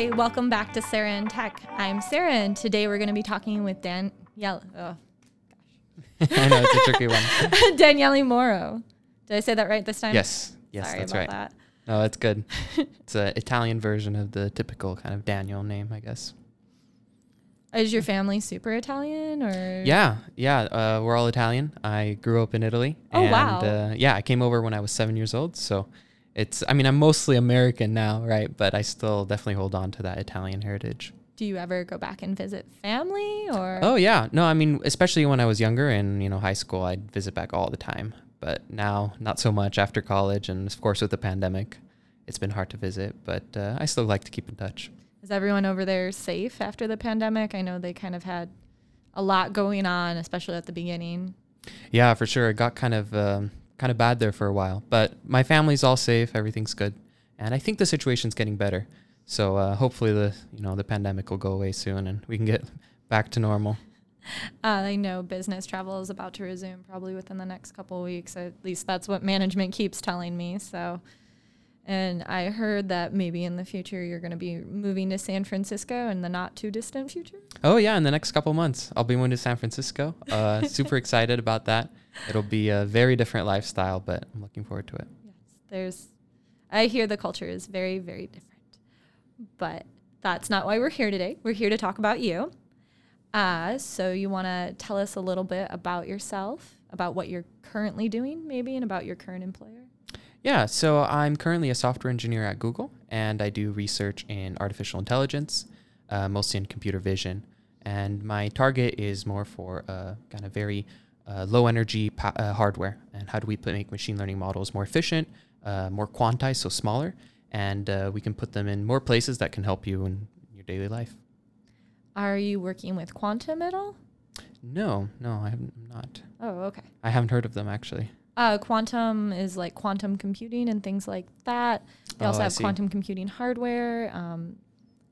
Hi, welcome back to Sarah and Tech. I'm Sarah, and today we're going to be talking with Dan. Yell, oh, I know it's a tricky one. Daniele Moro. Did I say that right this time? Yes, yes, Sorry that's right. that. No, that's good. it's an Italian version of the typical kind of Daniel name, I guess. Is your family super Italian or? Yeah, yeah. Uh, we're all Italian. I grew up in Italy. Oh, and, wow. Uh, yeah, I came over when I was seven years old. So it's, I mean, I'm mostly American now, right? But I still definitely hold on to that Italian heritage. Do you ever go back and visit family or? Oh, yeah. No, I mean, especially when I was younger in, you know, high school, I'd visit back all the time. But now, not so much after college. And of course, with the pandemic, it's been hard to visit. But uh, I still like to keep in touch. Is everyone over there safe after the pandemic? I know they kind of had a lot going on, especially at the beginning. Yeah, for sure. It got kind of um, kind of bad there for a while, but my family's all safe. Everything's good, and I think the situation's getting better. So uh, hopefully the you know the pandemic will go away soon, and we can get back to normal. Uh, I know business travel is about to resume probably within the next couple of weeks. At least that's what management keeps telling me. So, and I heard that maybe in the future you're going to be moving to San Francisco in the not too distant future. Oh yeah, in the next couple months, I'll be moving to San Francisco. Uh, super excited about that. It'll be a very different lifestyle, but I'm looking forward to it. Yes, there's. I hear the culture is very, very different, but that's not why we're here today. We're here to talk about you. Uh, so you want to tell us a little bit about yourself, about what you're currently doing, maybe, and about your current employer. Yeah, so I'm currently a software engineer at Google, and I do research in artificial intelligence, uh, mostly in computer vision. And my target is more for uh, kind of very uh, low energy pa- uh, hardware, and how do we put, make machine learning models more efficient, uh, more quantized, so smaller, and uh, we can put them in more places that can help you in your daily life. Are you working with quantum at all? No, no, I am not. Oh, okay. I haven't heard of them actually. Uh, quantum is like quantum computing and things like that. They also Oh, I have quantum computing hardware. Um,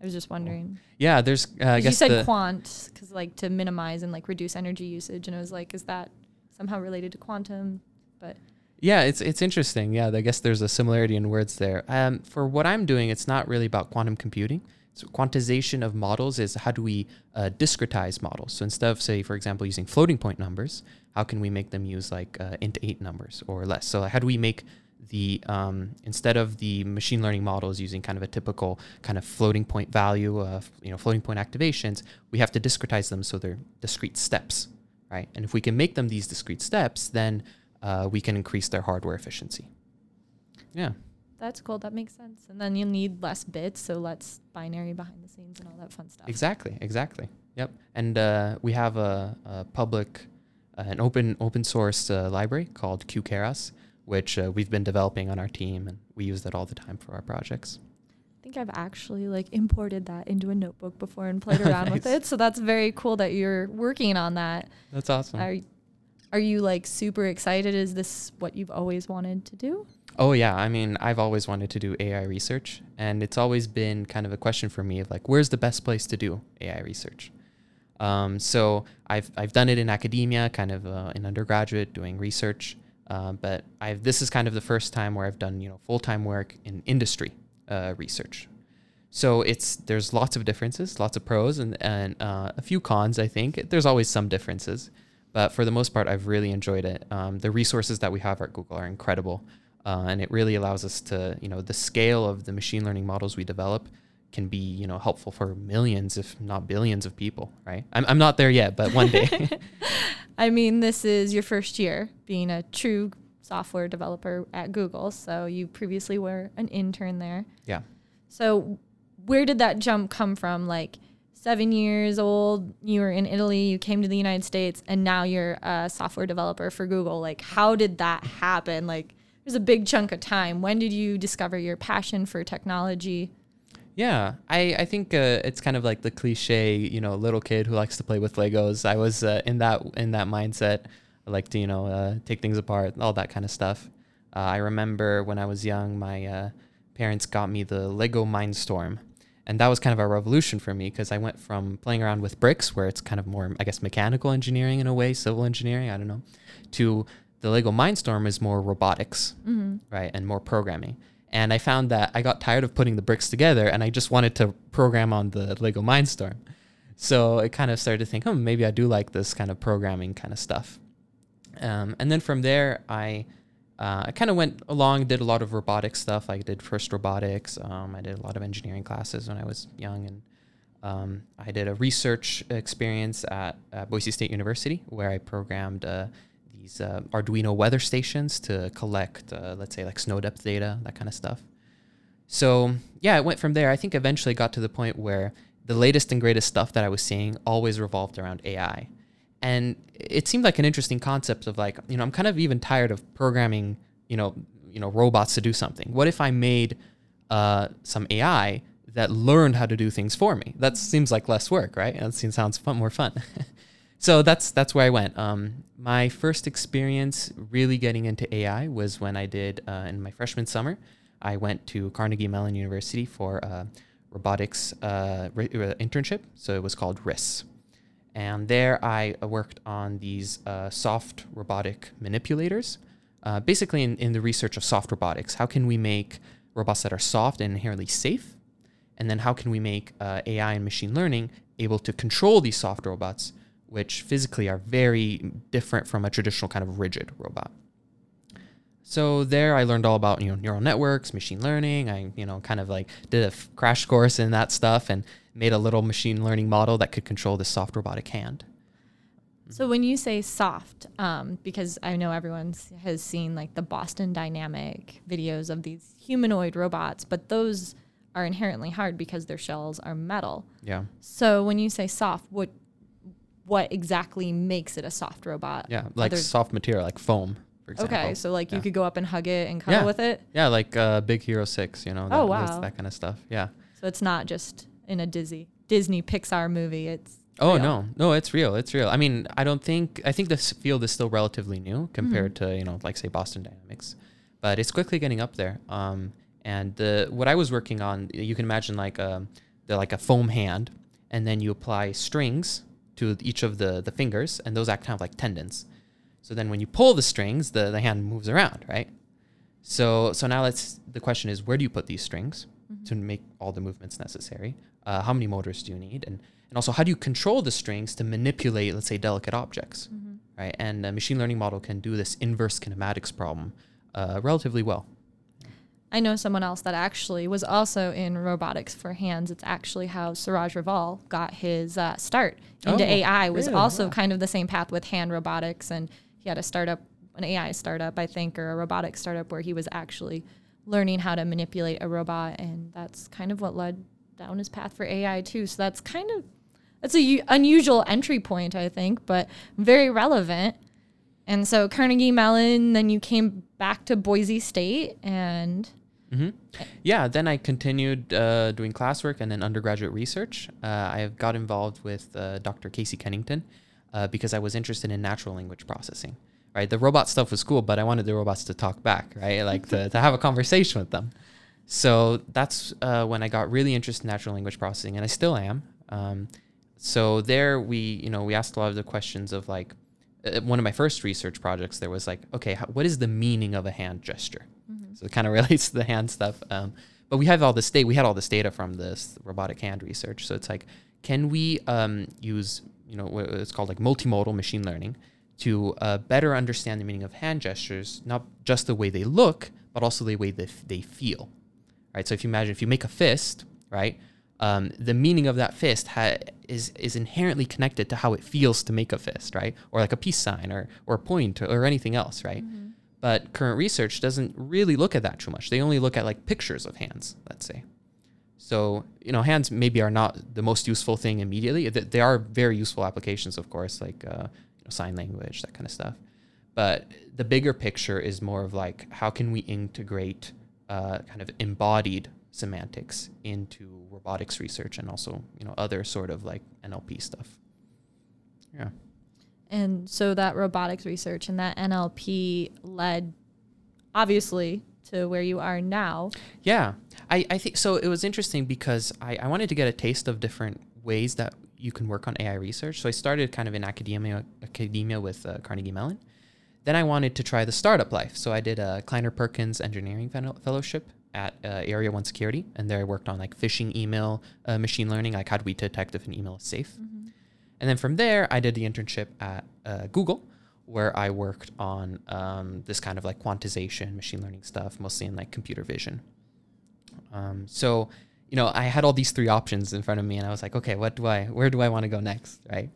I was just wondering. Yeah, there's. Uh, I 'Cause you said the, quant because like to minimize and like reduce energy usage, and I was like, is that somehow related to quantum? But Yeah, it's it's interesting. Yeah, I guess there's a similarity in words there. Um, for what I'm doing, it's not really about quantum computing. So quantization of models is how do we uh, discretize models? So instead of say, for example, using floating point numbers, how can we make them use like uh, int eight numbers or less? So how do we make the um, instead of the machine learning models using kind of a typical kind of floating point value of you know floating point activations, we have to discretize them so they're discrete steps, right? And if we can make them these discrete steps, then uh, we can increase their hardware efficiency. Yeah. that's cool. That makes sense. And then you'll need less bits, so less binary behind the scenes and all that fun stuff. Exactly. Exactly. Yep. And uh, we have a, a public, uh, an open open source uh, library called QKeras, which uh, we've been developing on our team, and we use that all the time for our projects. I think I've actually like imported that into a notebook before and played around with it. So that's very cool that you're working on that. That's awesome. Are are you like super excited? Is this what you've always wanted to do? Oh yeah, I mean, I've always wanted to do AI research, and it's always been kind of a question for me of like, where's the best place to do AI research? Um, so I've I've done it in academia, kind of uh, in undergraduate, doing research, uh, but I've this is kind of the first time where I've done you know full time work in industry uh, research. So it's there's lots of differences, lots of pros, and and uh, a few cons. I think there's always some differences, but for the most part, I've really enjoyed it. Um, the resources that we have at Google are incredible, uh, and it really allows us to you know the scale of the machine learning models we develop can be you know helpful for millions, if not billions, of people. Right? I'm I'm not there yet, but one day. I mean, this is your first year being a true software developer at Google. So you previously were an intern there. yeah. So where did that jump come from? Like seven years old, you were in Italy, you came to the United States, and now you're a software developer for Google. Like, how did that happen? Like, there's a big chunk of time. When did you discover your passion for technology? Yeah, I, I think uh, it's kind of like the cliche, you know, little kid who likes to play with Legos. I was uh, in that in that mindset. I like to, you know, uh, take things apart, all that kind of stuff. Uh, I remember when I was young, my uh, parents got me the Lego Mindstorm, and that was kind of a revolution for me because I went from playing around with bricks, where it's kind of more, I guess, mechanical engineering in a way, civil engineering, I don't know, to the Lego Mindstorm is more robotics, Mm-hmm. right, and more programming. And I found that I got tired of putting the bricks together and I just wanted to program on the Lego Mindstorm. So I kind of started to think, oh, maybe I do like this kind of programming kind of stuff. Um, and then from there, I uh, I kind of went along, did a lot of robotic stuff. I did first robotics. Um, I did a lot of engineering classes when I was young, and um, I did a research experience at uh, Boise State University where I programmed uh, these uh, Arduino weather stations to collect, uh, let's say, like snow depth data, that kind of stuff. So yeah, it went from there. I think eventually got to the point where the latest and greatest stuff that I was seeing always revolved around AI and it seemed like an interesting concept of like you know i'm kind of even tired of programming you know you know robots to do something. What if i made uh, some ai that learned how to do things for me? That seems like less work right? That seems sounds fun, more fun so that's that's where i went um, my first experience really getting into ai was when i did uh, in my freshman summer i went to carnegie mellon university for a robotics uh, re- uh, internship so it was called RIS and there I worked on these uh, soft robotic manipulators, uh, basically in, in the research of soft robotics. How can we make robots that are soft and inherently safe? And then how can we make uh, AI and machine learning able to control these soft robots, which physically are very different from a traditional kind of rigid robot? So there I learned all about, you know, neural networks, machine learning. I, you know, kind of like did a f- crash course in that stuff and made a little machine learning model that could control this soft robotic hand. So when you say soft, um, because I know everyone has seen like the Boston Dynamic videos of these humanoid robots, but those are inherently hard because their shells are metal. Yeah. So when you say soft, what what exactly makes it a soft robot? Yeah, like soft material, like foam for example. Okay, so like you could go up and hug it and cuddle Yeah. with it. Yeah, like uh, Big Hero Six, you know. That, Oh, wow. That kind of stuff. Yeah. So it's not just in a Disney Disney Pixar movie. It's Oh real. no, no, it's real. It's real. I mean, I don't think I think this field is still relatively new compared Mm-hmm. to you know like say Boston Dynamics, but it's quickly getting up there. Um, and the what I was working on, you can imagine like um, the like a foam hand, and then you apply strings to each of the the fingers, and those act kind of like tendons. So then when you pull the strings, the the hand moves around, right? So so now let's the question is where do you put these strings to make all the movements necessary? Uh, how many motors do you need? And and also how do you control the strings to manipulate, let's say, delicate objects, right? And a machine learning model can do this inverse kinematics problem uh, relatively well. I know someone else that actually was also in robotics for hands. It's actually how Siraj Raval got his uh, start into Oh, AI. Was really? also Wow. kind of the same path with hand robotics, and he had a startup, an AI startup, I think, or a robotics startup where he was actually learning how to manipulate a robot, and that's kind of what led down his path for AI too. So that's kind of that's a u- unusual entry point, I think, but very relevant. And so Carnegie Mellon, then you came back to Boise State, and hmm Yeah, then I continued uh, doing classwork and then undergraduate research. Uh, I got involved with uh, Dr. Casey Kennington uh, because I was interested in natural language processing. Right, the robot stuff was cool, but I wanted the robots to talk back, right? Like to, to have a conversation with them. So that's uh, when I got really interested in natural language processing, and I still am. Um, so there, we you know we asked a lot of the questions of like uh, one of my first research projects. There was like, okay, how, what is the meaning of a hand gesture? So it kind of relates to the hand stuff. Um, but we have all this data. We had all this data from this robotic hand research. So it's like, can we um, use you know what it's called like multimodal machine learning to uh, better understand the meaning of hand gestures, not just the way they look, but also the way they, f- they feel right? So if you imagine if you make a fist, right, um, the meaning of that fist ha- is is inherently connected to how it feels to make a fist, right? Or like a peace sign, or or a point, or anything else, right? But current research doesn't really look at that too much. They only look at like pictures of hands, let's say. So you know, hands maybe are not the most useful thing immediately. Th- They are very useful applications, of course, like uh, you know, sign language, that kind of stuff. But the bigger picture is more of like how can we integrate uh, kind of embodied semantics into robotics research and also you know other sort of like NLP stuff. Yeah. And so that robotics research and that NLP led, obviously, to where you are now. Yeah, I, I think so. It was interesting because I, I wanted to get a taste of different ways that you can work on AI research. So I started kind of in academia academia with uh, Carnegie Mellon. Then I wanted to try the startup life. So I did a Kleiner Perkins Engineering Fellowship at uh, Area One Security, and there I worked on like phishing email uh, machine learning, like how do we detect if an email is safe. Mm-hmm. And then from there, I did the internship at uh, Google, where I worked on um, this kind of like quantization, machine learning stuff, mostly in like computer vision. Um, so, you know, I had all these three options in front of me, and I was like, okay, what do I, where do I want to go next, right?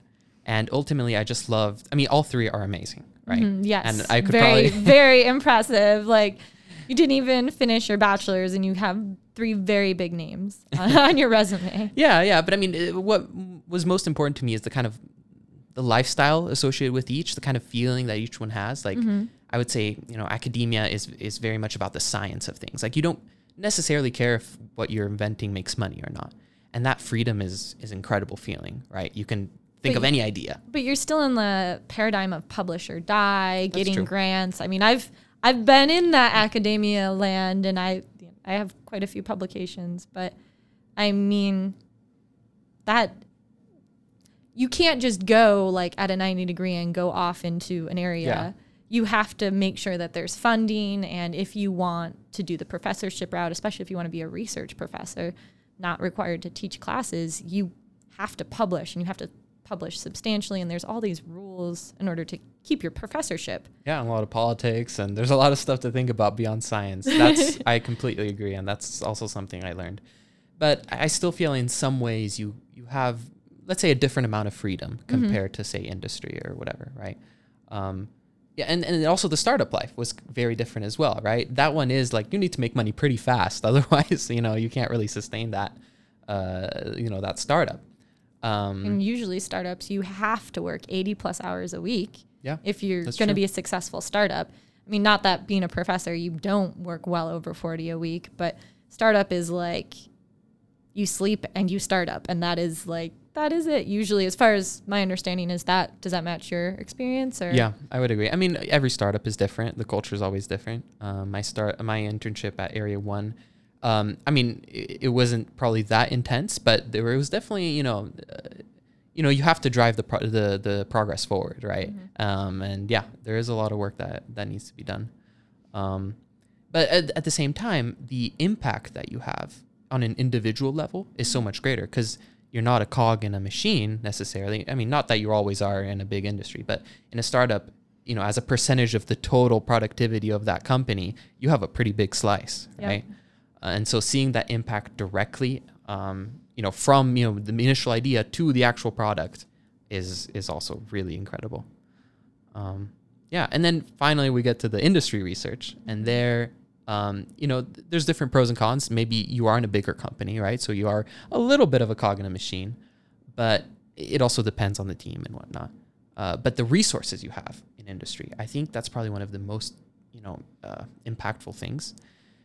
And ultimately, I just loved. I mean, all three are amazing, right? Mhm, yes. And I could very, probably very impressive. Like you didn't even finish your bachelor's and you have three very big names on your resume. Yeah, yeah, but I mean, uh, what was most important to me is the kind of the lifestyle associated with each, the kind of feeling that each one has. Like, Mhm. I would say, you know, academia is is very much about the science of things. Like, you don't necessarily care if what you're inventing makes money or not, and that freedom is is incredible feeling, right? You can think But of you- any idea. But you're still in the paradigm of publish or die, That's getting true. grants. I mean, I've I've been in that academia land, and I I have quite a few publications. But I mean, that you can't just go like at a 90 degree and go off into an area. Yeah. You have to make sure that there's funding, and if you want to do the professorship route, especially if you want to be a research professor, not required to teach classes, you have to publish and you have to publish substantially. And there's all these rules in order to keep your professorship. Yeah, and a lot of politics, and there's a lot of stuff to think about beyond science. That's I completely agree, and that's also something I learned. But I still feel in some ways you you have let's say a different amount of freedom compared to say industry or whatever, right? Um, yeah, and, and also the startup life was very different as well, right? That one is like you need to make money pretty fast, otherwise, you know, you can't really sustain that, uh, you know, that startup. Um, And usually, startups, you have to work 80 plus hours a week yeah, if you're going to be a successful startup. I mean, not that being a professor, you don't work well over 40 a week, but startup is like you sleep and you start up. And that is like, that is it. Usually, as far as my understanding is that, does that match your experience or? Yeah, I would agree. I mean, every startup is different. The culture is always different. Um, my start, my internship at Area One, um, I mean, it, it wasn't probably that intense, but there was definitely, you know, uh, you know, you have to drive the pro- the the progress forward, right? Um, and yeah, there is a lot of work that that needs to be done. Um, but at, at the same time, the impact that you have on an individual level is so much greater because you're not a cog in a machine necessarily. I mean, not that you always are in a big industry, but in a startup, you know, as a percentage of the total productivity of that company, you have a pretty big slice, Yep. right? Uh, and so seeing that impact directly, um, you know, from you know the initial idea to the actual product is is also really incredible. Um, yeah, and then finally we get to the industry research, and there, um, you know, th- there's different pros and cons. Maybe you are in a bigger company, right? So you are a little bit of a cog in a machine, but it also depends on the team and whatnot. Uh, but the resources you have in industry, I think that's probably one of the most, you know, uh, impactful things,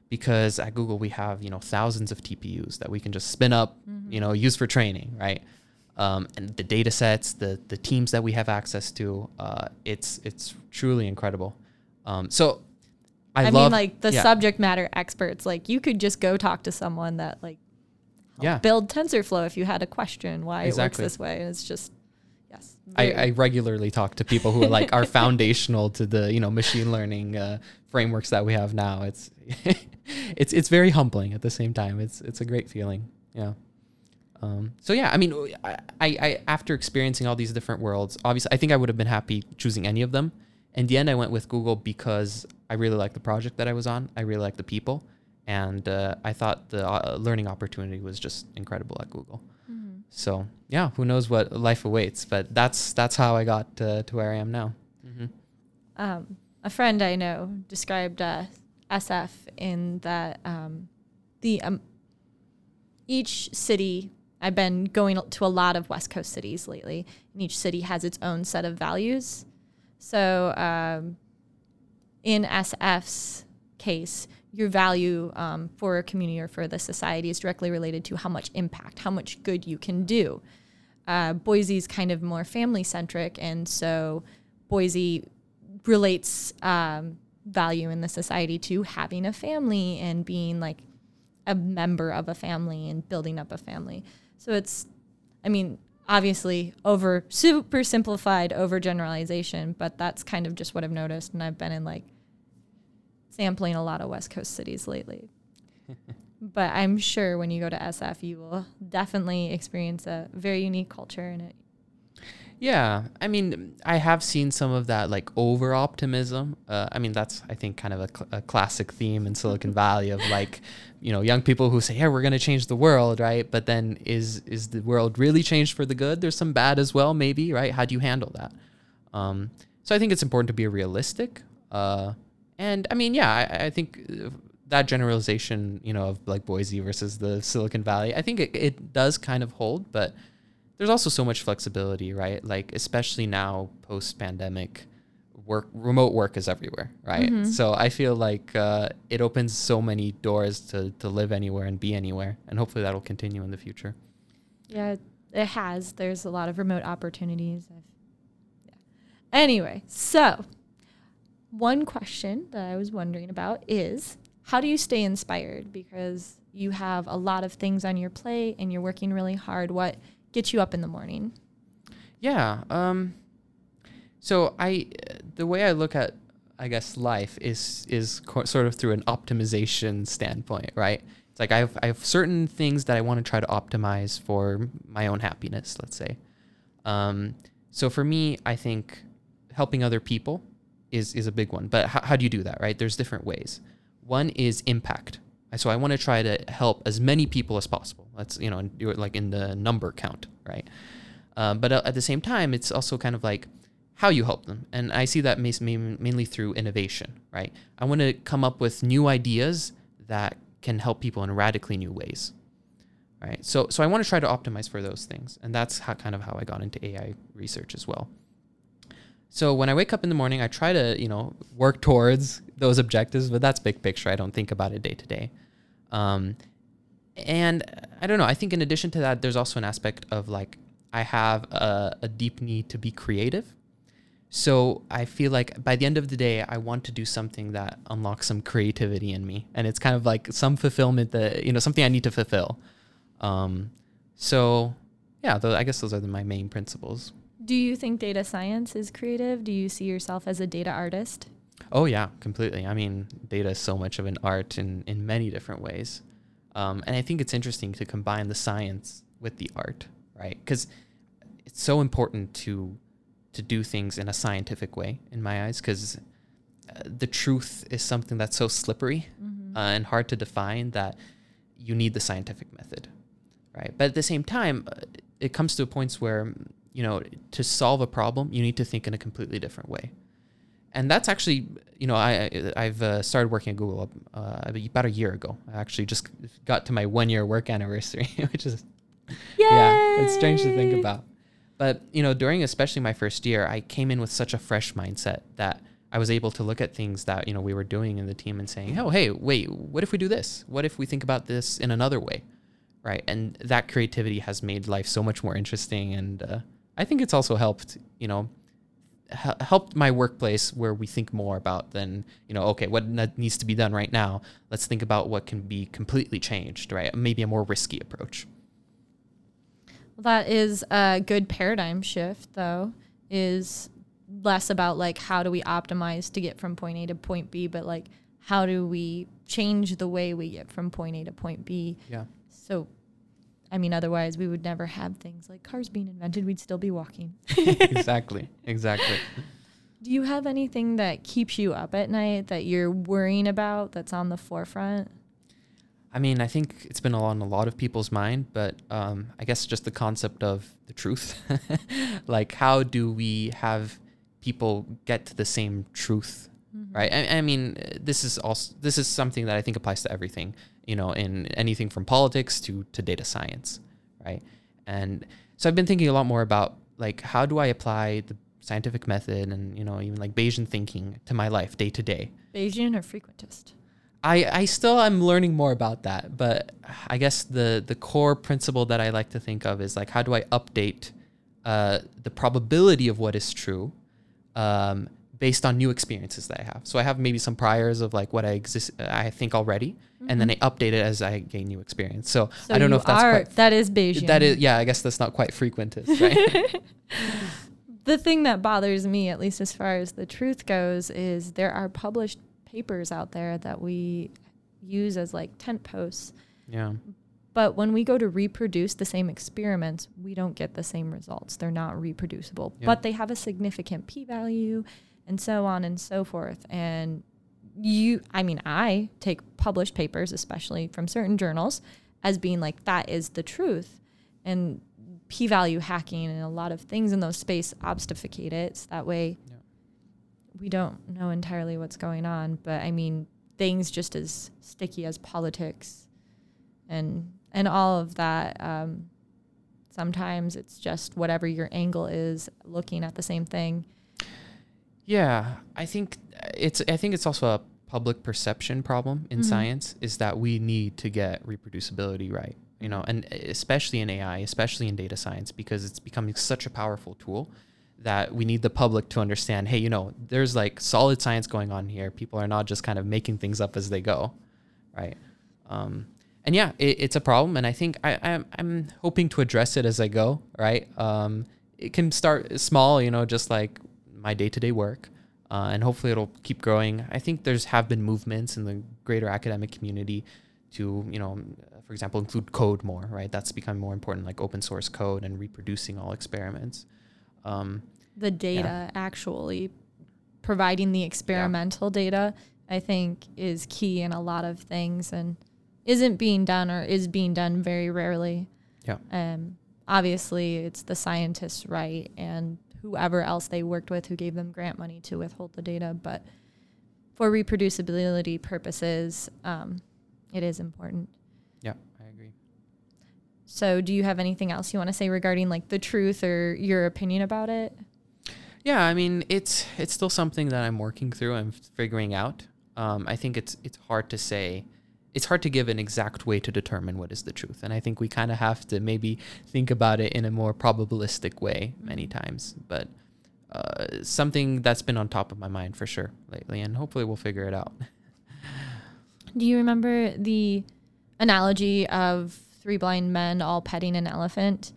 because at Google we have you know thousands of TPUs that we can just spin up, you know, use for training, right? um, and the data sets, the the teams that we have access to, uh, it's it's truly incredible. Um, so I, I, love mean, like the yeah, subject matter experts, like you could just go talk to someone that like Yeah. build TensorFlow if you had a question why Exactly. it works this way. And it's just, yes. I, I regularly talk to people who are like are foundational to the you know machine learning uh, frameworks that we have now. It's it's it's very humbling at the same time. It's it's a great feeling. Yeah. Um, so yeah, I mean, I, I, after experiencing all these different worlds, obviously, I think I would have been happy choosing any of them. In the end, I went with Google because I really liked the project that I was on. I really liked the people, and uh, I thought the uh, learning opportunity was just incredible at Google. So yeah, who knows what life awaits? But that's that's how I got to, to where I am now. hmm um, a friend I know described uh, SF in that um, the um, each city. I've been going to a lot of West Coast cities lately, and each city has its own set of values. So, um, in SF's case, your value um, for a community or for the society is directly related to how much impact, how much good you can do. Uh, is kind of more family centric, and so Boise relates um, value in the society to having a family and being like a member of a family and building up a family. So it's, I mean, obviously over super simplified over generalization, but that's kind of just what I've noticed. And I've been in like sampling a lot of West Coast cities lately. but I'm sure when you go to SF, you will definitely experience a very unique culture in it. Yeah, I mean, I have seen some of that like over optimism. Uh, I mean, that's I think kind of a, cl- a classic theme in Silicon Valley of like, you know, young people who say, "Yeah, we're going to change the world," right? But then is is the world really changed for the good? There's some bad as well, maybe, right? How do you handle that? Um, so I think it's important to be realistic. Uh, and I mean, yeah, I, I think uh, that generalization, you know, of like Boise versus the Silicon Valley, I think it, it does kind of hold, but there's also so much flexibility, right? Like especially now post pandemic, work remote work is everywhere, right? Mhm. So I feel like uh, it opens so many doors to to live anywhere and be anywhere, and hopefully that'll continue in the future. Yeah, it has. There's a lot of remote opportunities. I've, yeah. Anyway, so one question that I was wondering about is how do you stay inspired? Because you have a lot of things on your plate and you're working really hard. What gets you up in the morning? Yeah. Um, so I, the way I look at, I guess, life is is co- sort of through an optimization standpoint, right? It's like I have I have certain things that I want to try to optimize for my own happiness. Let's say. Um, so for me, I think helping other people is is a big one. But how, how do you do that, right? There's different ways. One is impact. So I want to try to help as many people as possible. That's you know do it like in the number count, right? Um, but uh, at the same time, it's also kind of like how you help them. And I see that mainly through innovation, right? I want to come up with new ideas that can help people in radically new ways, right? So, so I want to try to optimize for those things. And that's how kind of how I got into AI research as well. So when I wake up in the morning, I try to, you know, work towards those objectives, but that's big picture. I don't think about it day to day. Um, and I don't know. I think in addition to that, there's also an aspect of like I have a, a deep need to be creative. So I feel like by the end of the day, I want to do something that unlocks some creativity in me, and it's kind of like some fulfillment that you know something I need to fulfill. Um, so yeah, those, I guess those are the, my main principles. Do you think data science is creative? Do you see yourself as a data artist? Oh yeah, completely. I mean, data is so much of an art in in many different ways, um, and I think it's interesting to combine the science with the art, right? Because it's so important to to do things in a scientific way, in my eyes, because uh, the truth is something that's so slippery uh, and hard to define that you need the scientific method, right? But at the same time, uh, it comes to points where you know to solve a problem, you need to think in a completely different way and that's actually you know I I've uh, started working at Google uh, about a year ago. I actually just got to my one year work anniversary, which is yeah, it's strange to think about. But you know, during especially my first year, I came in with such a fresh mindset that I was able to look at things that you know we were doing in the team and saying, "Oh, hey, wait, what if we do this? What if we think about this in another way?" Right, and that creativity has made life so much more interesting, and uh, I think it's also helped you know helped my workplace where we think more about than you know okay what needs to be done right now. Let's think about what can be completely changed right? Maybe a more risky approach. Well, that is a good paradigm shift, though, is less about like how do we optimize to get from point A to point B, but like how do we change the way we get from point A to point B. yeah. So, I mean, otherwise we would never have things like cars being invented. We'd still be walking. exactly exactly Do you have anything that keeps you up at night that you're worrying about that's on the forefront? i mean i think it's been on a lot of people's mind but um, i guess just the concept of the truth like how do we have people get to the same truth right I, I mean this is also this is something that i think applies to everything you know in anything from politics to to data science right and so i've been thinking a lot more about like how do i apply the scientific method and you know even like bayesian thinking to my life day to day Bayesian or frequentist? I, I still am learning more about that, but I guess the the core principle that I like to think of is like how do I update uh, the probability of what is true um, based on new experiences that I have. So I have maybe some priors of like what I exist I think already, and then I update it as I gain new experience. So, Mm-hmm. So I don't know if that's are, quite that is Bayesian. that is yeah I guess that's not quite frequentist, right? the thing that bothers me, at least as far as the truth goes, is there are published papers out there that we use as like tent posts. Yeah. But when we go to reproduce the same experiments, we don't get the same results. They're not reproducible, Yeah. but they have a significant p value and so on and so forth. And you, I mean, I take published papers, especially from certain journals, as being like, that is the truth. And p value hacking and a lot of things in those space obfuscate it. So that way Yeah. we don't know entirely what's going on. But I mean, things just as sticky as politics and and all of that. Um, sometimes it's just whatever your angle is, looking at the same thing. Yeah, I think it's I think it's also a public perception problem in Mhm. science is that we need to get reproducibility right. You know, and especially in AI, especially in data science because it's becoming such a powerful tool that we need the public to understand, hey, you know, there's like solid science going on here. People are not just kind of making things up as they go, right? Um, and yeah, it, it's a problem, and I think I, I'm I'm hoping to address it as I go, right? Um, it can start small, you know, just like my day-to-day work, uh, and hopefully it'll keep growing. I think there's have been movements in the greater academic community to, you know, for example, include code more, right? That's becoming more important, like open source code and reproducing all experiments. Um, The data actually providing the experimental data, I think, is key in a lot of things and isn't being done or is being done very rarely. Yeah. Um, obviously, it's the scientists' right and whoever else they worked with who gave them grant money to withhold the data. But for reproducibility purposes, um, it is important. yeah, I agree. So, do you have anything else you want to say regarding like the truth or your opinion about it? Yeah, I mean, it's it's still something that I'm working through. I'm figuring out. Um, I think it's it's hard to say. It's hard to give an exact way to determine what is the truth, and I think we kind of have to maybe think about it in a more probabilistic way many times. But uh, something that's been on top of my mind for sure lately, and hopefully we'll figure it out. Do you remember the analogy of three blind men all petting an elephant?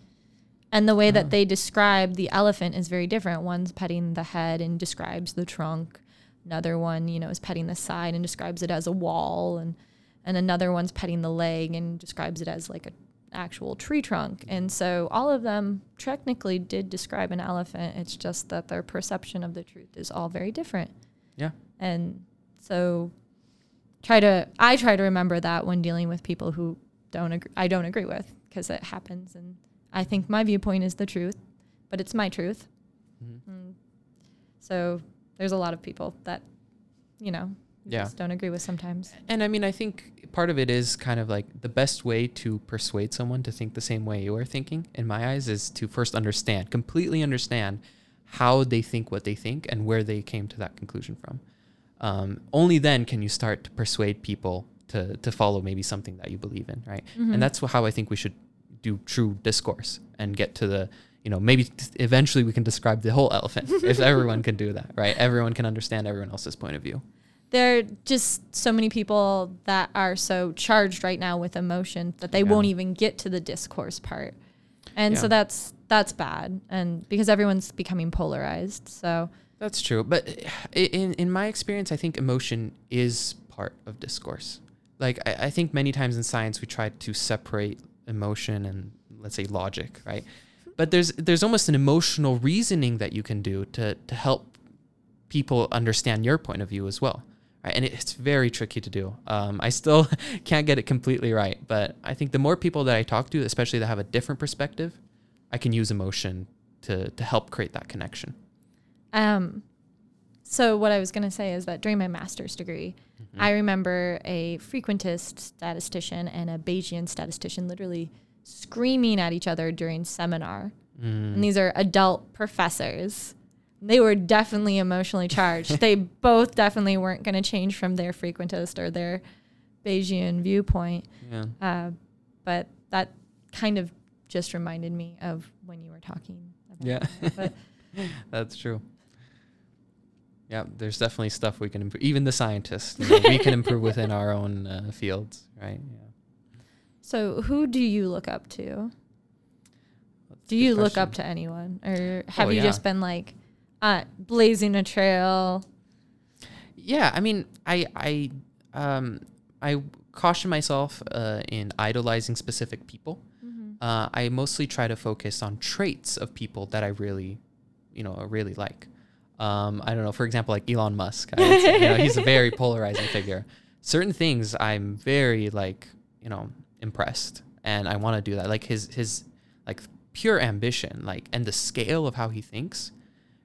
And the way Oh. that they describe the elephant is very different. One's petting the head and describes the trunk. Another one, you know, is petting the side and describes it as a wall and and another one's petting the leg and describes it as like a actual tree trunk. And so all of them technically did describe an elephant. It's just that their perception of the truth is all very different. Yeah. And so try to I try to remember that when dealing with people who don't agree, I don't agree with because it happens and I think my viewpoint is the truth, but it's my truth. Mhm. Mm. So there's a lot of people that you know Yeah. just don't agree with sometimes. And I mean, I think part of it is kind of like the best way to persuade someone to think the same way you are thinking, in my eyes, is to first understand, completely understand how they think what they think and where they came to that conclusion from. Um, only then can you start to persuade people to, to follow maybe something that you believe in, right? Mhm. And that's how I think we should do true discourse and get to the, you know, maybe eventually we can describe the whole elephant if everyone can do that, right? Everyone can understand everyone else's point of view. There are just so many people that are so charged right now with emotion that they Yeah. won't even get to the discourse part. And so that's that's bad and because everyone's becoming polarized. So That's true, but in in my experience, I think emotion is part of discourse. Like I, I think many times in science we try to separate emotion and let's say logic, right? But there's there's almost an emotional reasoning that you can do to to help people understand your point of view as well. Right? And it's very tricky to do. Um, I still can't get it completely right, but I think the more people that I talk to, especially that have a different perspective, I can use emotion to to help create that connection. Um, so what I was going to say is that during my master's degree, Mm-hmm. I remember a frequentist statistician and a Bayesian statistician literally screaming at each other during seminar. Mm. And these are adult professors. They were definitely emotionally charged. they both definitely weren't going to change from their frequentist or their Bayesian viewpoint. Yeah. Uh, but that kind of just reminded me of when you were talking. About Yeah. that. That's true. Yeah, there's definitely stuff we can improve. Even the scientists, you know, we can improve within our own uh, fields, right? Yeah. So, who do you look up to? That's Do you look up to anyone, or have Oh, you yeah. just been like uh, blazing a trail? Yeah, I mean, I I um I caution myself uh, in idolizing specific people. Uh, I mostly try to focus on traits of people that I really, you know, really like. Um, I don't know, for example, like Elon Musk. I would say, you know, he's a very polarizing figure. Certain things I'm very like, you know, impressed, and I want to do that. Like his his like pure ambition, like and the scale of how he thinks.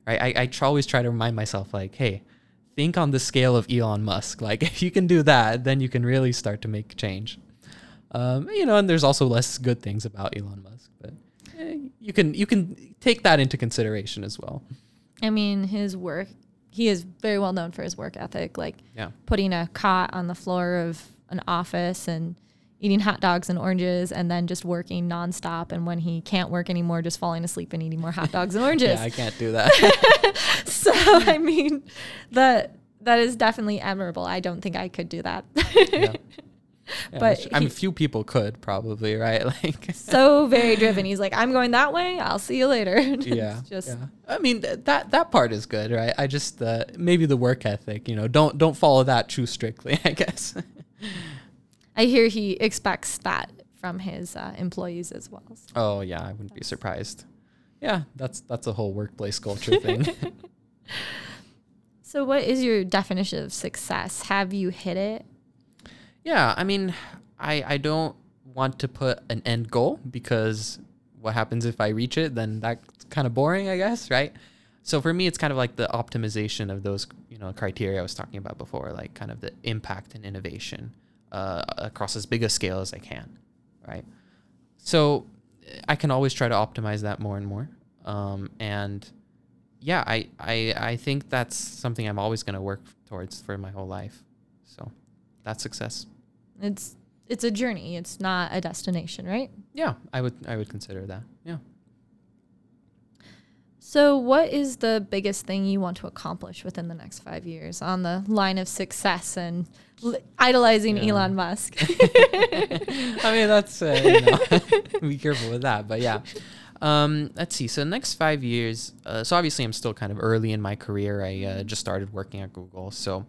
Right, I I always try to remind myself, like, hey, think on the scale of Elon Musk. Like, if you can do that, then you can really start to make change. Um, you know, and there's also less good things about Elon Musk, but eh, you can you can take that into consideration as well. I mean, his work, he is very well known for his work ethic, like Yeah. putting a cot on the floor of an office and eating hot dogs and oranges and then just working nonstop. And when he can't work anymore, just falling asleep and eating more hot dogs and oranges. Yeah, I can't do that. so, I mean, that that is definitely admirable. I don't think I could do that. yeah. Yeah, But I mean, few people could probably, right? Like, so very driven. He's like, I'm going that way. I'll see you later. Yeah, just yeah. I mean, th- that that part is good, right? I just uh, maybe the work ethic, you know, don't don't follow that too strictly, I guess. I hear he expects that from his uh, employees as well. So- oh yeah, I wouldn't be surprised. Yeah, that's that's a whole workplace culture thing. So, what is your definition of success? Have you hit it? Yeah, I mean, I I don't want to put an end goal because what happens if I reach it? Then that's kind of boring, I guess, right? So for me, it's kind of like the optimization of those you know criteria I was talking about before, like kind of the impact and innovation uh, across as big a scale as I can, right? So I can always try to optimize that more and more, um, and yeah, I, I I think that's something I'm always going to work towards for my whole life. So that's success. It's it's a journey. It's not a destination, right? Yeah, I would I would consider that. Yeah. So, what is the biggest thing you want to accomplish within the next five years on the line of success and l- idolizing Yeah. Elon Musk? I mean, that's uh, you know, be careful with that, but yeah. Um, let's see. So next five years. Uh, so obviously, I'm still kind of early in my career. I uh, just started working at Google, so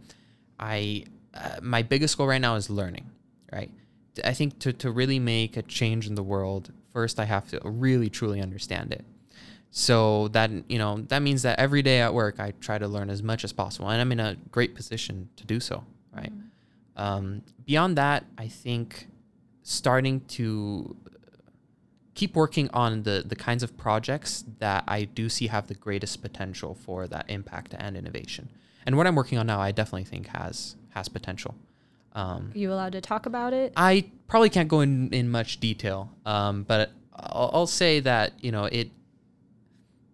I uh, my biggest goal right now is learning. Right. I think to to really make a change in the world, first I have to really truly understand it. So that you know that means that every day at work I try to learn as much as possible, and I'm in a great position to do so. Right. Um, beyond that, I think starting to keep working on the the kinds of projects that I do see have the greatest potential for that impact and innovation. And what I'm working on now, I definitely think has has potential. Um, Are you allowed to talk about it? I probably can't go in, in much detail, um, but I'll, I'll say that you know it.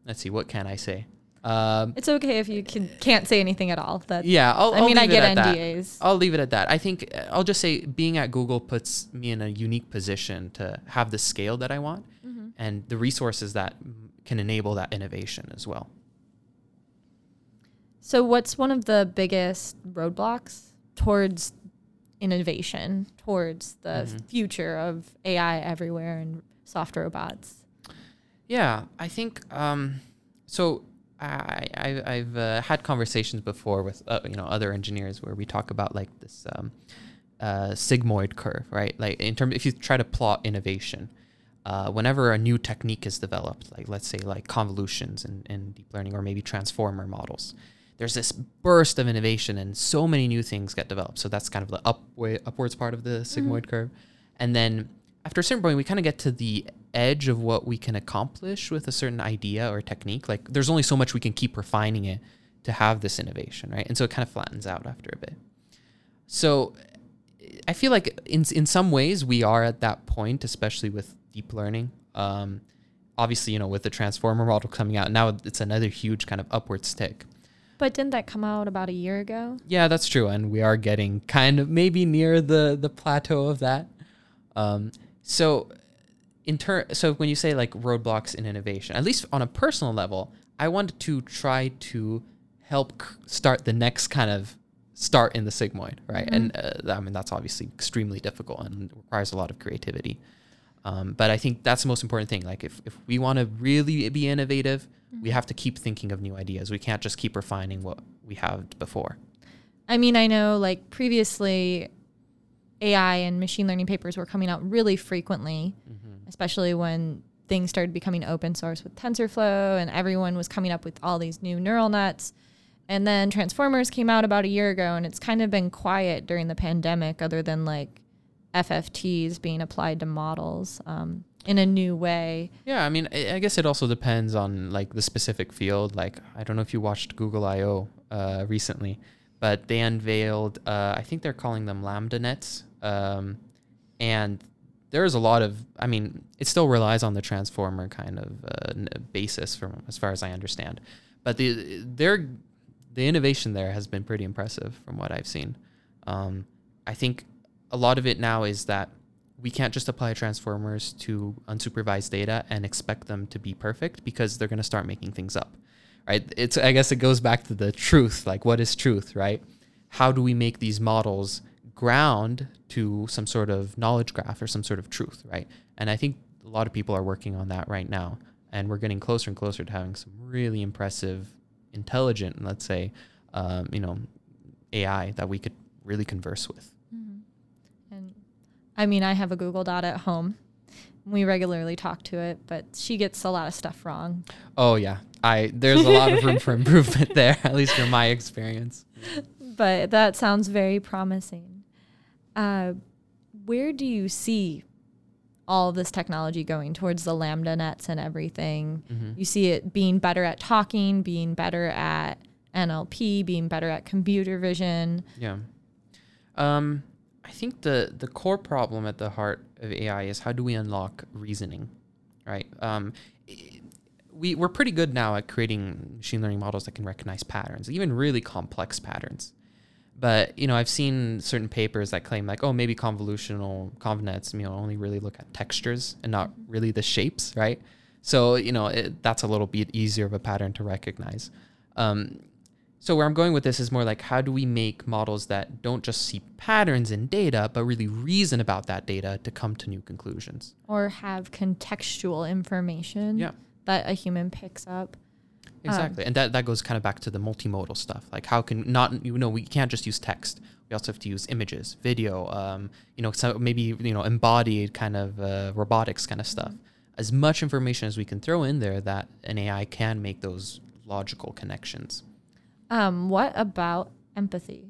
Let's see, what can I say? Um, It's okay if you can, can't say anything at all. That yeah, I'll, I mean, I leave it get at that. NDAs. I'll leave it at that. I think uh, I'll just say being at Google puts me in a unique position to have the scale that I want Mm-hmm. and the resources that can enable that innovation as well. So, what's one of the biggest roadblocks towards innovation, towards the Mhm. future of AI everywhere and soft robots? Yeah, I think um, so. I, I I've uh, had conversations before with uh, you know other engineers where we talk about like this um, uh, sigmoid curve, right? Like in terms, if you try to plot innovation, uh, whenever a new technique is developed, like let's say like convolutions in, in deep learning or maybe transformer models, there's this burst of innovation and so many new things get developed. So that's kind of the up upwards part of the sigmoid curve, and then after a certain point, we kind of get to the edge of what we can accomplish with a certain idea or technique. Like there's only so much we can keep refining it to have this innovation, right? And so it kind of flattens out after a bit. So I feel like in in some ways we are at that point, especially with deep learning. Um, obviously, you know, with the transformer model coming out now, it's another huge kind of upward stick. But didn't that come out about a year ago? Yeah, that's true, and we are getting kind of maybe near the the plateau of that. Um, so, in turn, so when you say like roadblocks in innovation, at least on a personal level, I wanted to try to help c- start the next kind of start in the sigmoid, right? And uh, I mean that's obviously extremely difficult and requires a lot of creativity. Um, but I think that's the most important thing. Like if, if we want to really be innovative, we have to keep thinking of new ideas. We can't just keep refining what we have before. I mean, I know like previously AI and machine learning papers were coming out really frequently, Mm-hmm. especially when things started becoming open source with TensorFlow and everyone was coming up with all these new neural nets. And then Transformers came out about a year ago and it's kind of been quiet during the pandemic, other than like FFTs being applied to models um, in a new way. Yeah, I mean, I guess it also depends on like the specific field. Like, I don't know if you watched Google I/O uh, recently, but they unveiled. Uh, I think they're calling them Lambda nets, um, and there's a lot of. I mean, it still relies on the transformer kind of uh, basis, from as far as I understand. But the their the innovation there has been pretty impressive from what I've seen. Um, I think a lot of it now is that we can't just apply transformers to unsupervised data and expect them to be perfect because they're going to start making things up right it's i guess it goes back to the truth like what is truth right how do we make these models ground to some sort of knowledge graph or some sort of truth right and i think a lot of people are working on that right now and we're getting closer and closer to having some really impressive intelligent let's say um, you know ai that we could really converse with And I mean, I have a Google Dot at home. We regularly talk to it, but she gets a lot of stuff wrong. Oh yeah, I there's a lot of room for improvement there, at least from my experience. But that sounds very promising. Uh, where do you see all this technology going towards the lambda nets and everything? Mhm. You see it being better at talking, being better at NLP, being better at computer vision. Yeah. Um, I think the the core problem at the heart of AI is how do we unlock reasoning, right? Um, we we're pretty good now at creating machine learning models that can recognize patterns, even really complex patterns. But you know, I've seen certain papers that claim like, oh, maybe convolutional convnets, you know, only really look at textures and not really the shapes, right? So you know, it, that's a little bit easier of a pattern to recognize. Um, so where I'm going with this is more like how do we make models that don't just see patterns in data, but really reason about that data to come to new conclusions. or have contextual information Yeah. that a human picks up. Exactly. and that, that goes kind of back to the multimodal stuff. Like how can not you know, we can't just use text. We also have to use images, video, um, you know, so maybe you know, embodied kind of uh, robotics kind of stuff. As much information as we can throw in there that an AI can make those logical connections. Um, what about empathy?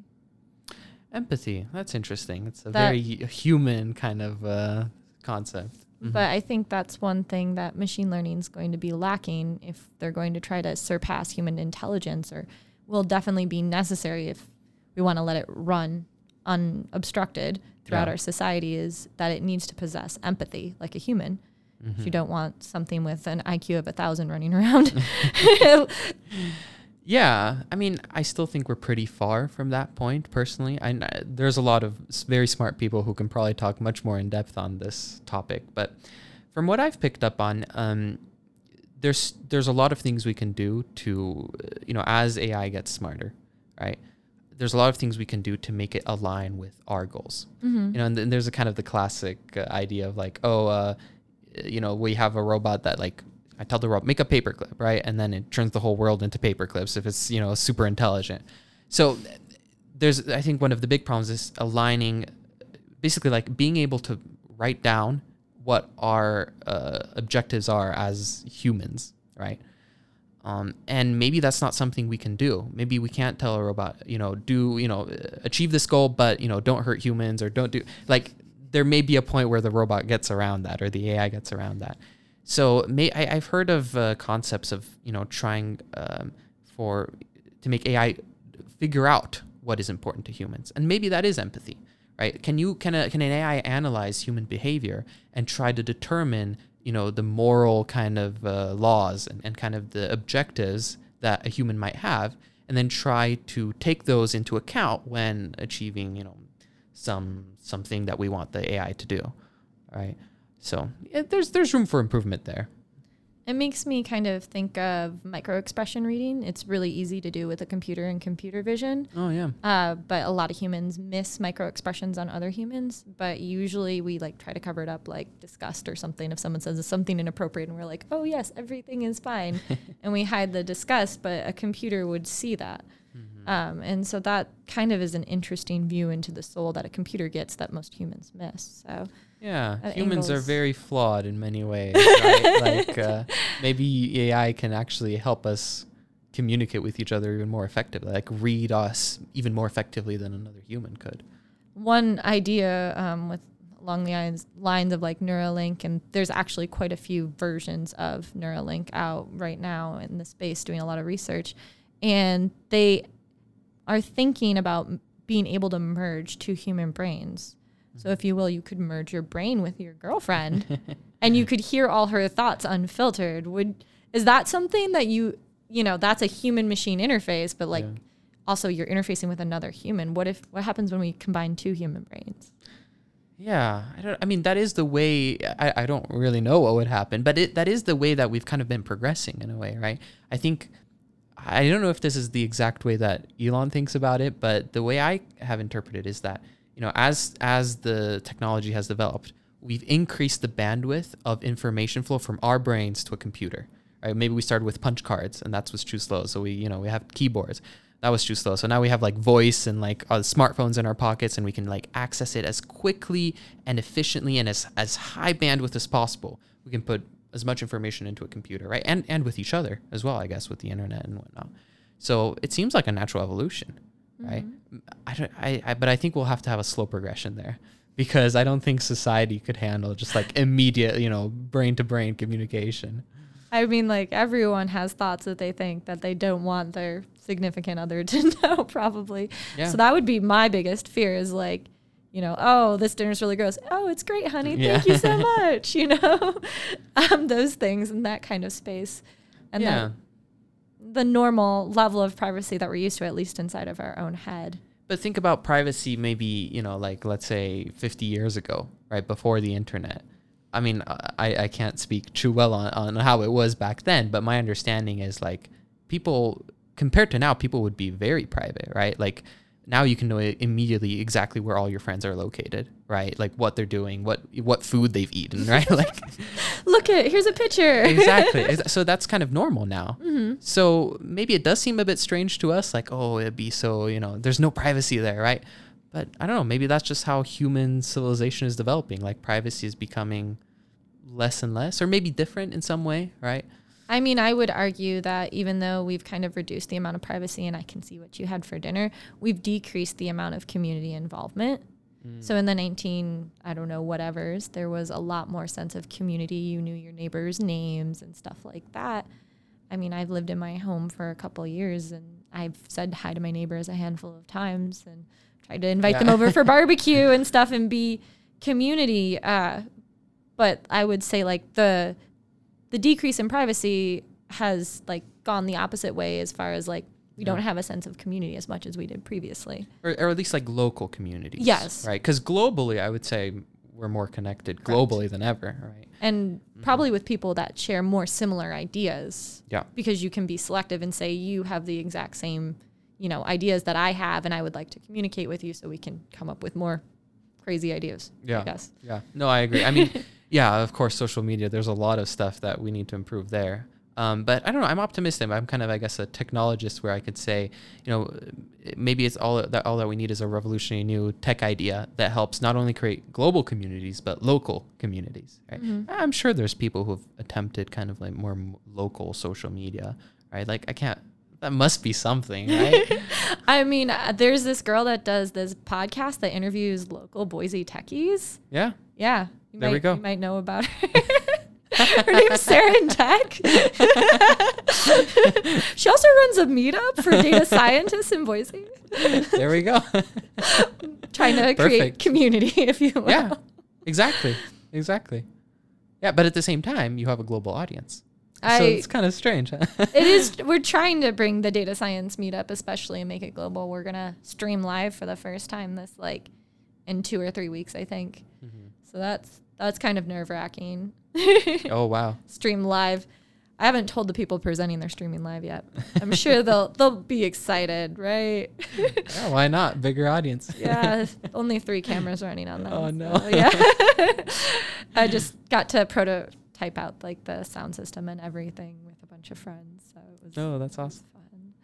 Empathy. That's interesting. It's a That- very human kind of uh, concept. Mhm. But I think that's one thing that machine learning is going to be lacking if they're going to try to surpass human intelligence, or will definitely be necessary if we want to let it run unobstructed throughout Yeah. our society. Is that it needs to possess empathy like a human. Mhm. You don't want something with an IQ of a thousand running around. Yeah, I mean, I still think we're pretty far from that point. Personally, I there's a lot of very smart people who can probably talk much more in depth on this topic. But from what I've picked up on, um, there's there's a lot of things we can do to, uh, you know, as AI gets smarter, right? There's a lot of things we can do to make it align with our goals. Mhm. You know, and, then there's a kind of the classic uh, idea of like, oh, uh, you know, we have a robot that like I tell the robot make a paperclip, right, and then it turns the whole world into paperclips if it's you know super intelligent. So there's I think one of the big problems is aligning, basically like being able to write down what our uh, objectives are as humans, right? Um, and maybe that's not something we can do. Maybe we can't tell a robot, you know, do you know, achieve this goal, but you know, don't hurt humans or don't do like. There may be a point where the robot gets around that or the AI gets around that. So may, I, I've heard of uh, concepts of you know trying um, for to make AI figure out what is important to humans, and maybe that is empathy, right? Can you can a, can an AI analyze human behavior and try to determine you know the moral kind of uh, laws and, and kind of the objectives that a human might have, and then try to take those into account when achieving you know some something that we want the AI to do, right? So yeah, there's there's room for improvement there. It makes me kind of think of micro expression reading. It's really easy to do with a computer and computer vision. Oh yeah. Uh, but a lot of humans miss micro expressions on other humans. But usually we like try to cover it up like disgust or something. If someone says something inappropriate and we're like, oh yes, everything is fine. and we hide the disgust, but a computer would see that. Mm-hmm. Um, and so that kind of is an interesting view into the soul that a computer gets that most humans miss. So Yeah, humans are very flawed in many ways. Right? like uh, maybe AI can actually help us communicate with each other even more effectively, like read us even more effectively than another human could. one idea um, with along the lines, lines of like Neuralink, and there's actually quite a few versions of Neuralink out right now in the space doing a lot of research, and they are thinking about being able to merge two human brains. So, if you will, you could merge your brain with your girlfriend, and you could hear all her thoughts unfiltered. Would is that something that you you know that's a human machine interface, but like Yeah. also you're interfacing with another human. What if what happens when we combine two human brains? Yeah, I don't. I mean, that is the way. I, I don't really know what would happen, but it that is the way that we've kind of been progressing in a way, right? I think I don't know if this is the exact way that Elon thinks about it, but the way I have interpreted is that you know, as as the technology has developed, we've increased the bandwidth of information flow from our brains to a computer. Right? Maybe we started with punch cards, and that's what's too slow. So we, you know, we have keyboards. That was too slow. So now we have like voice and like uh, smartphones in our pockets, and we can like access it as quickly and efficiently and as as high bandwidth as possible. We can put as much information into a computer, right? And and with each other as well, I guess, with the internet and whatnot. So it seems like a natural evolution, right? I don't, I, I, but I think we'll have to have a slow progression there because I don't think society could handle just like immediate, you know, brain to brain communication. I mean, like everyone has thoughts that they think that they don't want their significant other to know, probably. Yeah. So that would be my biggest fear is like, you know, oh, this dinner's really gross. Oh, it's great, honey. Yeah. Thank you so much. You know, um, those things in that kind of space, and yeah. that the normal level of privacy that we're used to, at least inside of our own head. But think about privacy maybe, you know, like let's say 50 years ago, right? Before the internet. I mean, I, I can't speak too well on, on how it was back then, but my understanding is like people, compared to now, people would be very private, right? Like now you can know immediately exactly where all your friends are located, right? Like what they're doing, what what food they've eaten, right? like Look at here's a picture. exactly. So that's kind of normal now. Mm-hmm. So maybe it does seem a bit strange to us, like, oh, it'd be so, you know, there's no privacy there, right? But I don't know, maybe that's just how human civilization is developing. Like privacy is becoming less and less, or maybe different in some way, right? I mean, I would argue that even though we've kind of reduced the amount of privacy and I can see what you had for dinner, we've decreased the amount of community involvement. So in the 19, I don't know, whatevers, there was a lot more sense of community. You knew your neighbors' names and stuff like that. I mean, I've lived in my home for a couple years and I've said hi to my neighbors a handful of times and tried to invite them over for barbecue and stuff and be community. Uh, but I would say like the the decrease in privacy has like gone the opposite way as far as like we don't have a sense of community as much as we did previously. Or, or at least like local communities. Yes. Right. Because globally, I would say we're more connected globally than ever, right? And mm-hmm. probably with people that share more similar ideas Yeah. because you can be selective and say you have the exact same, you know, ideas that I have and I would like to communicate with you so we can come up with more crazy ideas. I Yeah. guess. Yeah. No, I agree. I mean, yeah, of course, social media, there's a lot of stuff that we need to improve there. Um, but I don't know. I'm optimistic. I'm kind of, I guess, a technologist where I could say, you know, maybe it's all that all that we need is a revolutionary new tech idea that helps not only create global communities but local communities. Right? I'm sure there's people who've attempted kind of like more local social media. Right? Like I can't. That must be something, right? I mean, uh, there's this girl that does this podcast that interviews local Boise techies. yeah. Yeah. You There might, we go. You might know about her. her name's Sarah in Tech. she also runs a meetup for data scientists in Boise, There we go. trying to create community, if you will. yeah exactly exactly yeah but at the same time you have a global audience so it's kind of strange huh? it is. We're trying to bring the data science meetup, especially, and make it global. We're gonna stream live for the first time this like in two or three weeks, I think. Mm-hmm. So that's Oh, that's kind of nerve wracking. oh wow stream live. I haven't told the people presenting they're streaming live yet. I'm sure they'll they'll be excited, right? yeah, why not bigger audience yeah, only three cameras running on that. Oh, no. so, yeah, I just got to prototype out like the sound system and everything with a bunch of friends, so it was. oh that's awesome fun.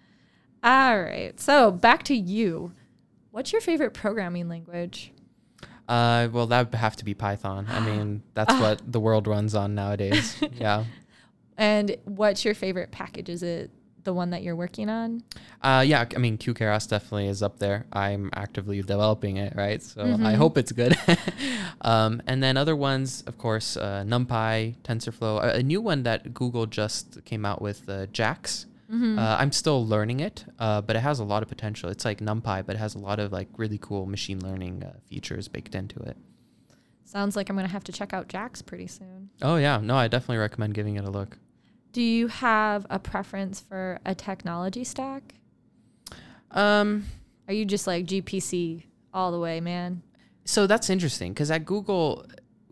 All right. So back to you. What's your favorite programming language? Uh, well, that would have to be Python. I mean, that's what the world runs on nowadays. yeah. And what's your favorite package? Is it the one that you're working on? Uh, yeah. I mean, QKeras definitely is up there. I'm actively developing it, right? So I Mhm. hope it's good. um, and then other ones, of course, uh, NumPy, TensorFlow. A, a new one that Google just came out with, uh, JAX. Mm-hmm. Uh, I'm still learning it, uh, but it has a lot of potential. It's like NumPy, but it has a lot of like really cool machine learning uh, features baked into it. Sounds like I'm gonna have to check out Jax pretty soon. Oh yeah, no, I definitely recommend giving it a look. Do you have a preference for a technology stack? Um, Are you just like GPC all the way, man? so that's interesting because at Google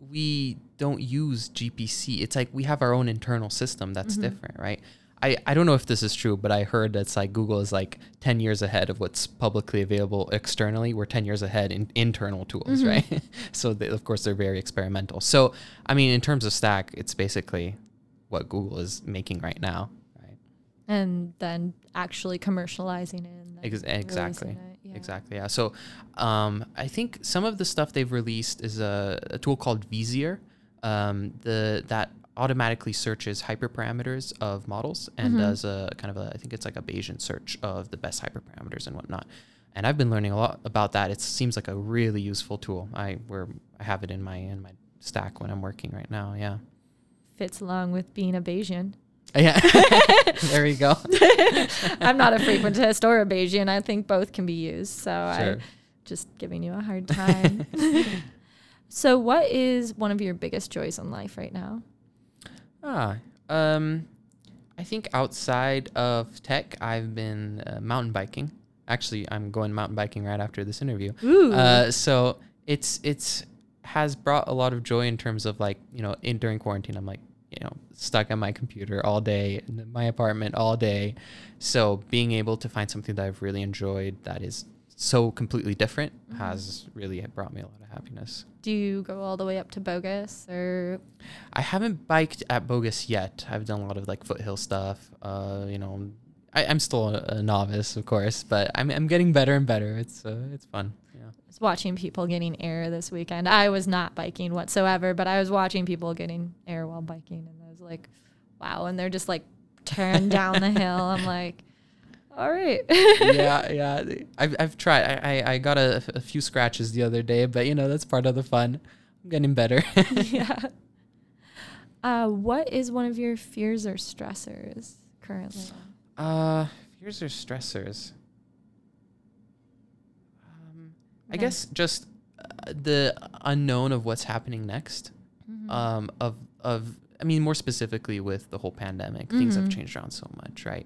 we don't use GPC. It's like we have our own internal system that's Mhm. different, right? I, I don't know if this is true, but I heard that's like Google is like 10 years ahead of what's publicly available externally. We're 10 years ahead in internal tools, Mhm. right? so they, of course they're very experimental. So, I mean, in terms of stack, it's basically what Google is making right now, right? And then actually commercializing it. And Ex- exactly. it, yeah. Exactly. Yeah. So, um, I think some of the stuff they've released is a, a tool called Vizier, um, the that automatically searches hyperparameters of models and Mhm. does a kind of a I think it's like a Bayesian search of the best hyperparameters and whatnot. And I've been learning a lot about that. It seems like a really useful tool. I where I have it in my in my stack when I'm working right now. Yeah. Fits along with being a Bayesian. Yeah. there you go. I'm not a frequentist or a Bayesian. I think both can be used. So Sure. I just giving you a hard time. so what is one of your biggest joys in life right now? Ah, um, I think outside of tech, I've been uh, mountain biking. Actually, I'm going mountain biking right after this interview. Ooh. Uh, so it's it's has brought a lot of joy in terms of like you know in during quarantine, I'm like you know stuck at my computer all day in my apartment all day. So being able to find something that I've really enjoyed that is so completely different Mhm. has really brought me a lot of happiness. Do you go all the way up to Bogus or I haven't biked at Bogus yet. I've done a lot of like foothill stuff. Uh, you know, I, I'm still a, a novice, of course, but I'm I'm getting better and better. It's uh, it's fun. Yeah. I was watching people getting air this weekend. I was not biking whatsoever, but I was watching people getting air while biking, and I was like, "Wow!" And they're just like tearing down the hill. I'm like, "All right." yeah, yeah. I've I've tried. I I, I got a, a few scratches the other day, but you know that's part of the fun. I'm getting better. yeah. Uh, what is one of your fears or stressors currently? uh, fears or stressors. Um, I guess just uh, the unknown of what's happening next. Mhm. um, of of I mean more specifically with the whole pandemic, things have Mhm. changed around so much, right?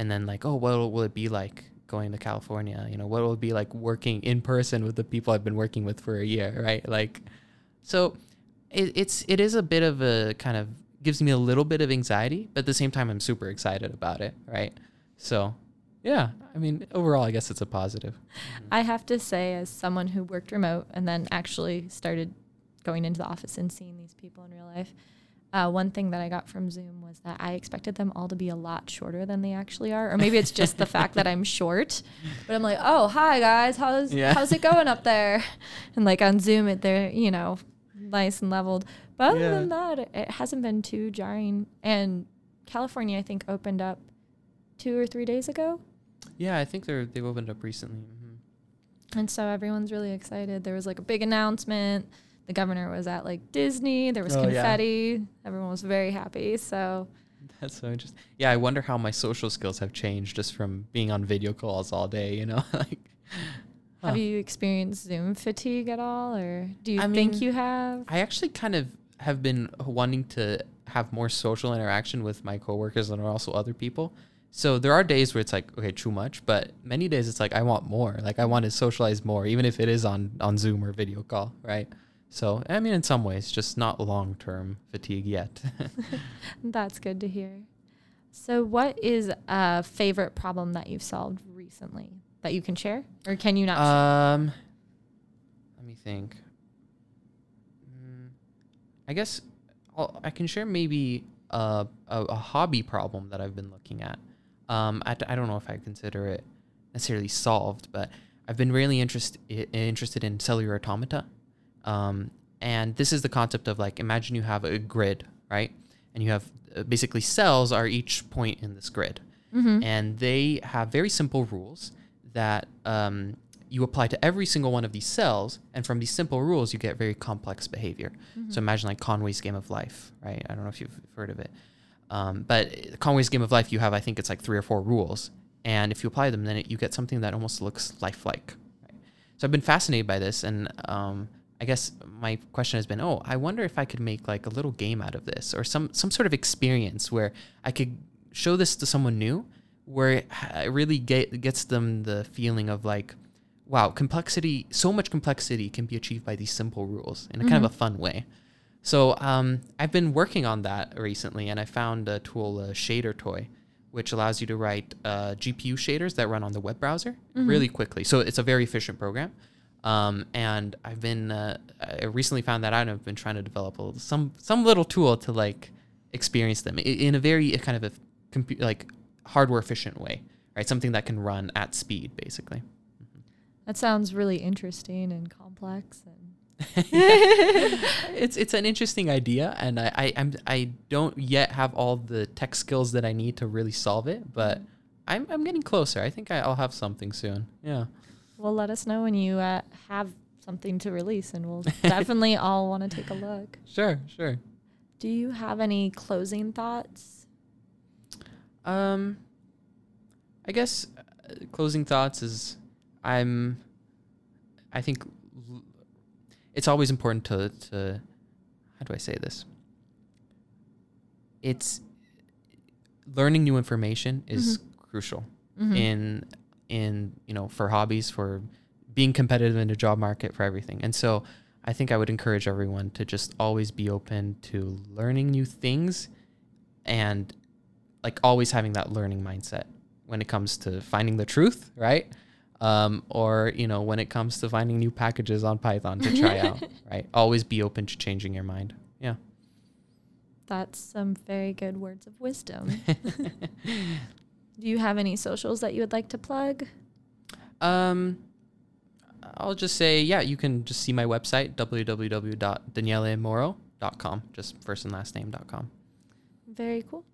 And then like, oh, what will it be like going to California? You know, what will it be like working in person with the people I've been working with for a year, right? Like, so it, it's it is a bit of a kind of gives me a little bit of anxiety, but at the same time, I'm super excited about it, right? So, yeah, I mean, overall, I guess it's a positive. Mm-hmm. I have to say, as someone who worked remote and then actually started going into the office and seeing these people in real life, uh, one thing that I got from Zoom was that I expected them all to be a lot shorter than they actually are, or maybe it's just the fact that I'm short. But I'm like, oh, hi guys, how's Yeah. how's it going up there? And like on Zoom, it they're you know nice and leveled. But other Yeah. than that, it, it hasn't been too jarring. And California, I think, opened up two or three days ago. Yeah, I think they're they've opened up recently. hmm And so everyone's really excited. There was like a big announcement. The governor was at like Disney. There was Oh, yeah. confetti. Everyone was very happy. So That's so interesting. Yeah, I wonder how my social skills have changed just from being on video calls all day. You know, like. have you experienced Zoom fatigue at all, or do you I think mean, you have? I actually kind of have been wanting to have more social interaction with my coworkers and also other people. So there are days where it's like okay, too much, but many days it's like I want more. Like I want to socialize more, even if it is on on Zoom or video call, right? So I mean, in some ways, just not long term fatigue yet. That's good to hear. So, what is a favorite problem that you've solved recently that you can share, or can you not? share? Um, let me think. Mm, I guess I'll, I can share maybe a, a, a hobby problem that I've been looking at. Um, I, I don't know if I consider it necessarily solved, but I've been really interest, interested in cellular automata. Um, and this is the concept of like imagine you have a grid, right? And you have uh, basically cells are each point in this grid, and they have very simple rules that um, you apply to every single one of these cells, and from these simple rules, you get very complex behavior. So imagine like Conway's Game of Life, right? I don't know if you've heard of it, um, but Conway's Game of Life, you have I think it's like three or four rules, and if you apply them, then it, you get something that almost looks lifelike. Right? So I've been fascinated by this, and um, I guess my question has been, oh, I wonder if I could make like a little game out of this, or some some sort of experience where I could show this to someone new, where it really get, gets them the feeling of like, wow, complexity, so much complexity can be achieved by these simple rules in a kind of a fun way. So um, I've been working on that recently, and I found a tool, a Shadertoy, which allows you to write uh, GPU shaders that run on the web browser really quickly. So it's a very efficient program. Um, and I've been uh, I recently found that out, and I've been trying to develop a, some some little tool to like experience them in a very uh, kind of a compu- like hardware efficient way, right? Something that can run at speed, basically. That sounds really interesting and complex. And it's it's an interesting idea, and I, I I'm I don't yet have all the tech skills that I need to really solve it, but I'm I'm getting closer. I think I, I'll have something soon. Yeah. Well, let us know when you uh, have something to release, and we'll definitely all want to take a look. Sure, sure. Do you have any closing thoughts? Um, I guess uh, closing thoughts is I'm. I think l- it's always important to to how do I say this? It's learning new information is crucial in in you know for hobbies for being competitive in the job market for everything. And so i think i would encourage everyone to just always be open to learning new things and like always having that learning mindset when it comes to finding the truth right? Um, or you know when it comes to finding new packages on python to try out right? Always be open to changing your mind. Yeah. That's some very good words of wisdom. Do you have any socials that you would like to plug? Um, I'll just say, yeah, you can just see my website, www.danielemoro.com, just first and last name.com. Very cool.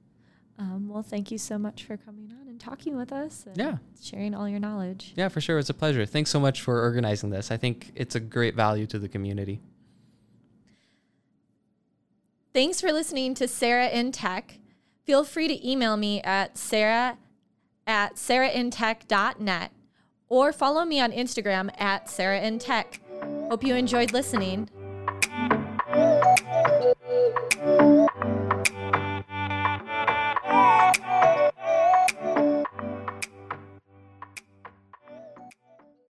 Um, well, thank you so much for coming on and talking with us and Yeah. sharing all your knowledge. Yeah, for sure. It's a pleasure. Thanks so much for organizing this. I think it's a great value to the community. Thanks for listening to Sarah in Tech. Feel free to email me at sarah at sarahintech.net or follow me on Instagram at sarahintech. Hope you enjoyed listening.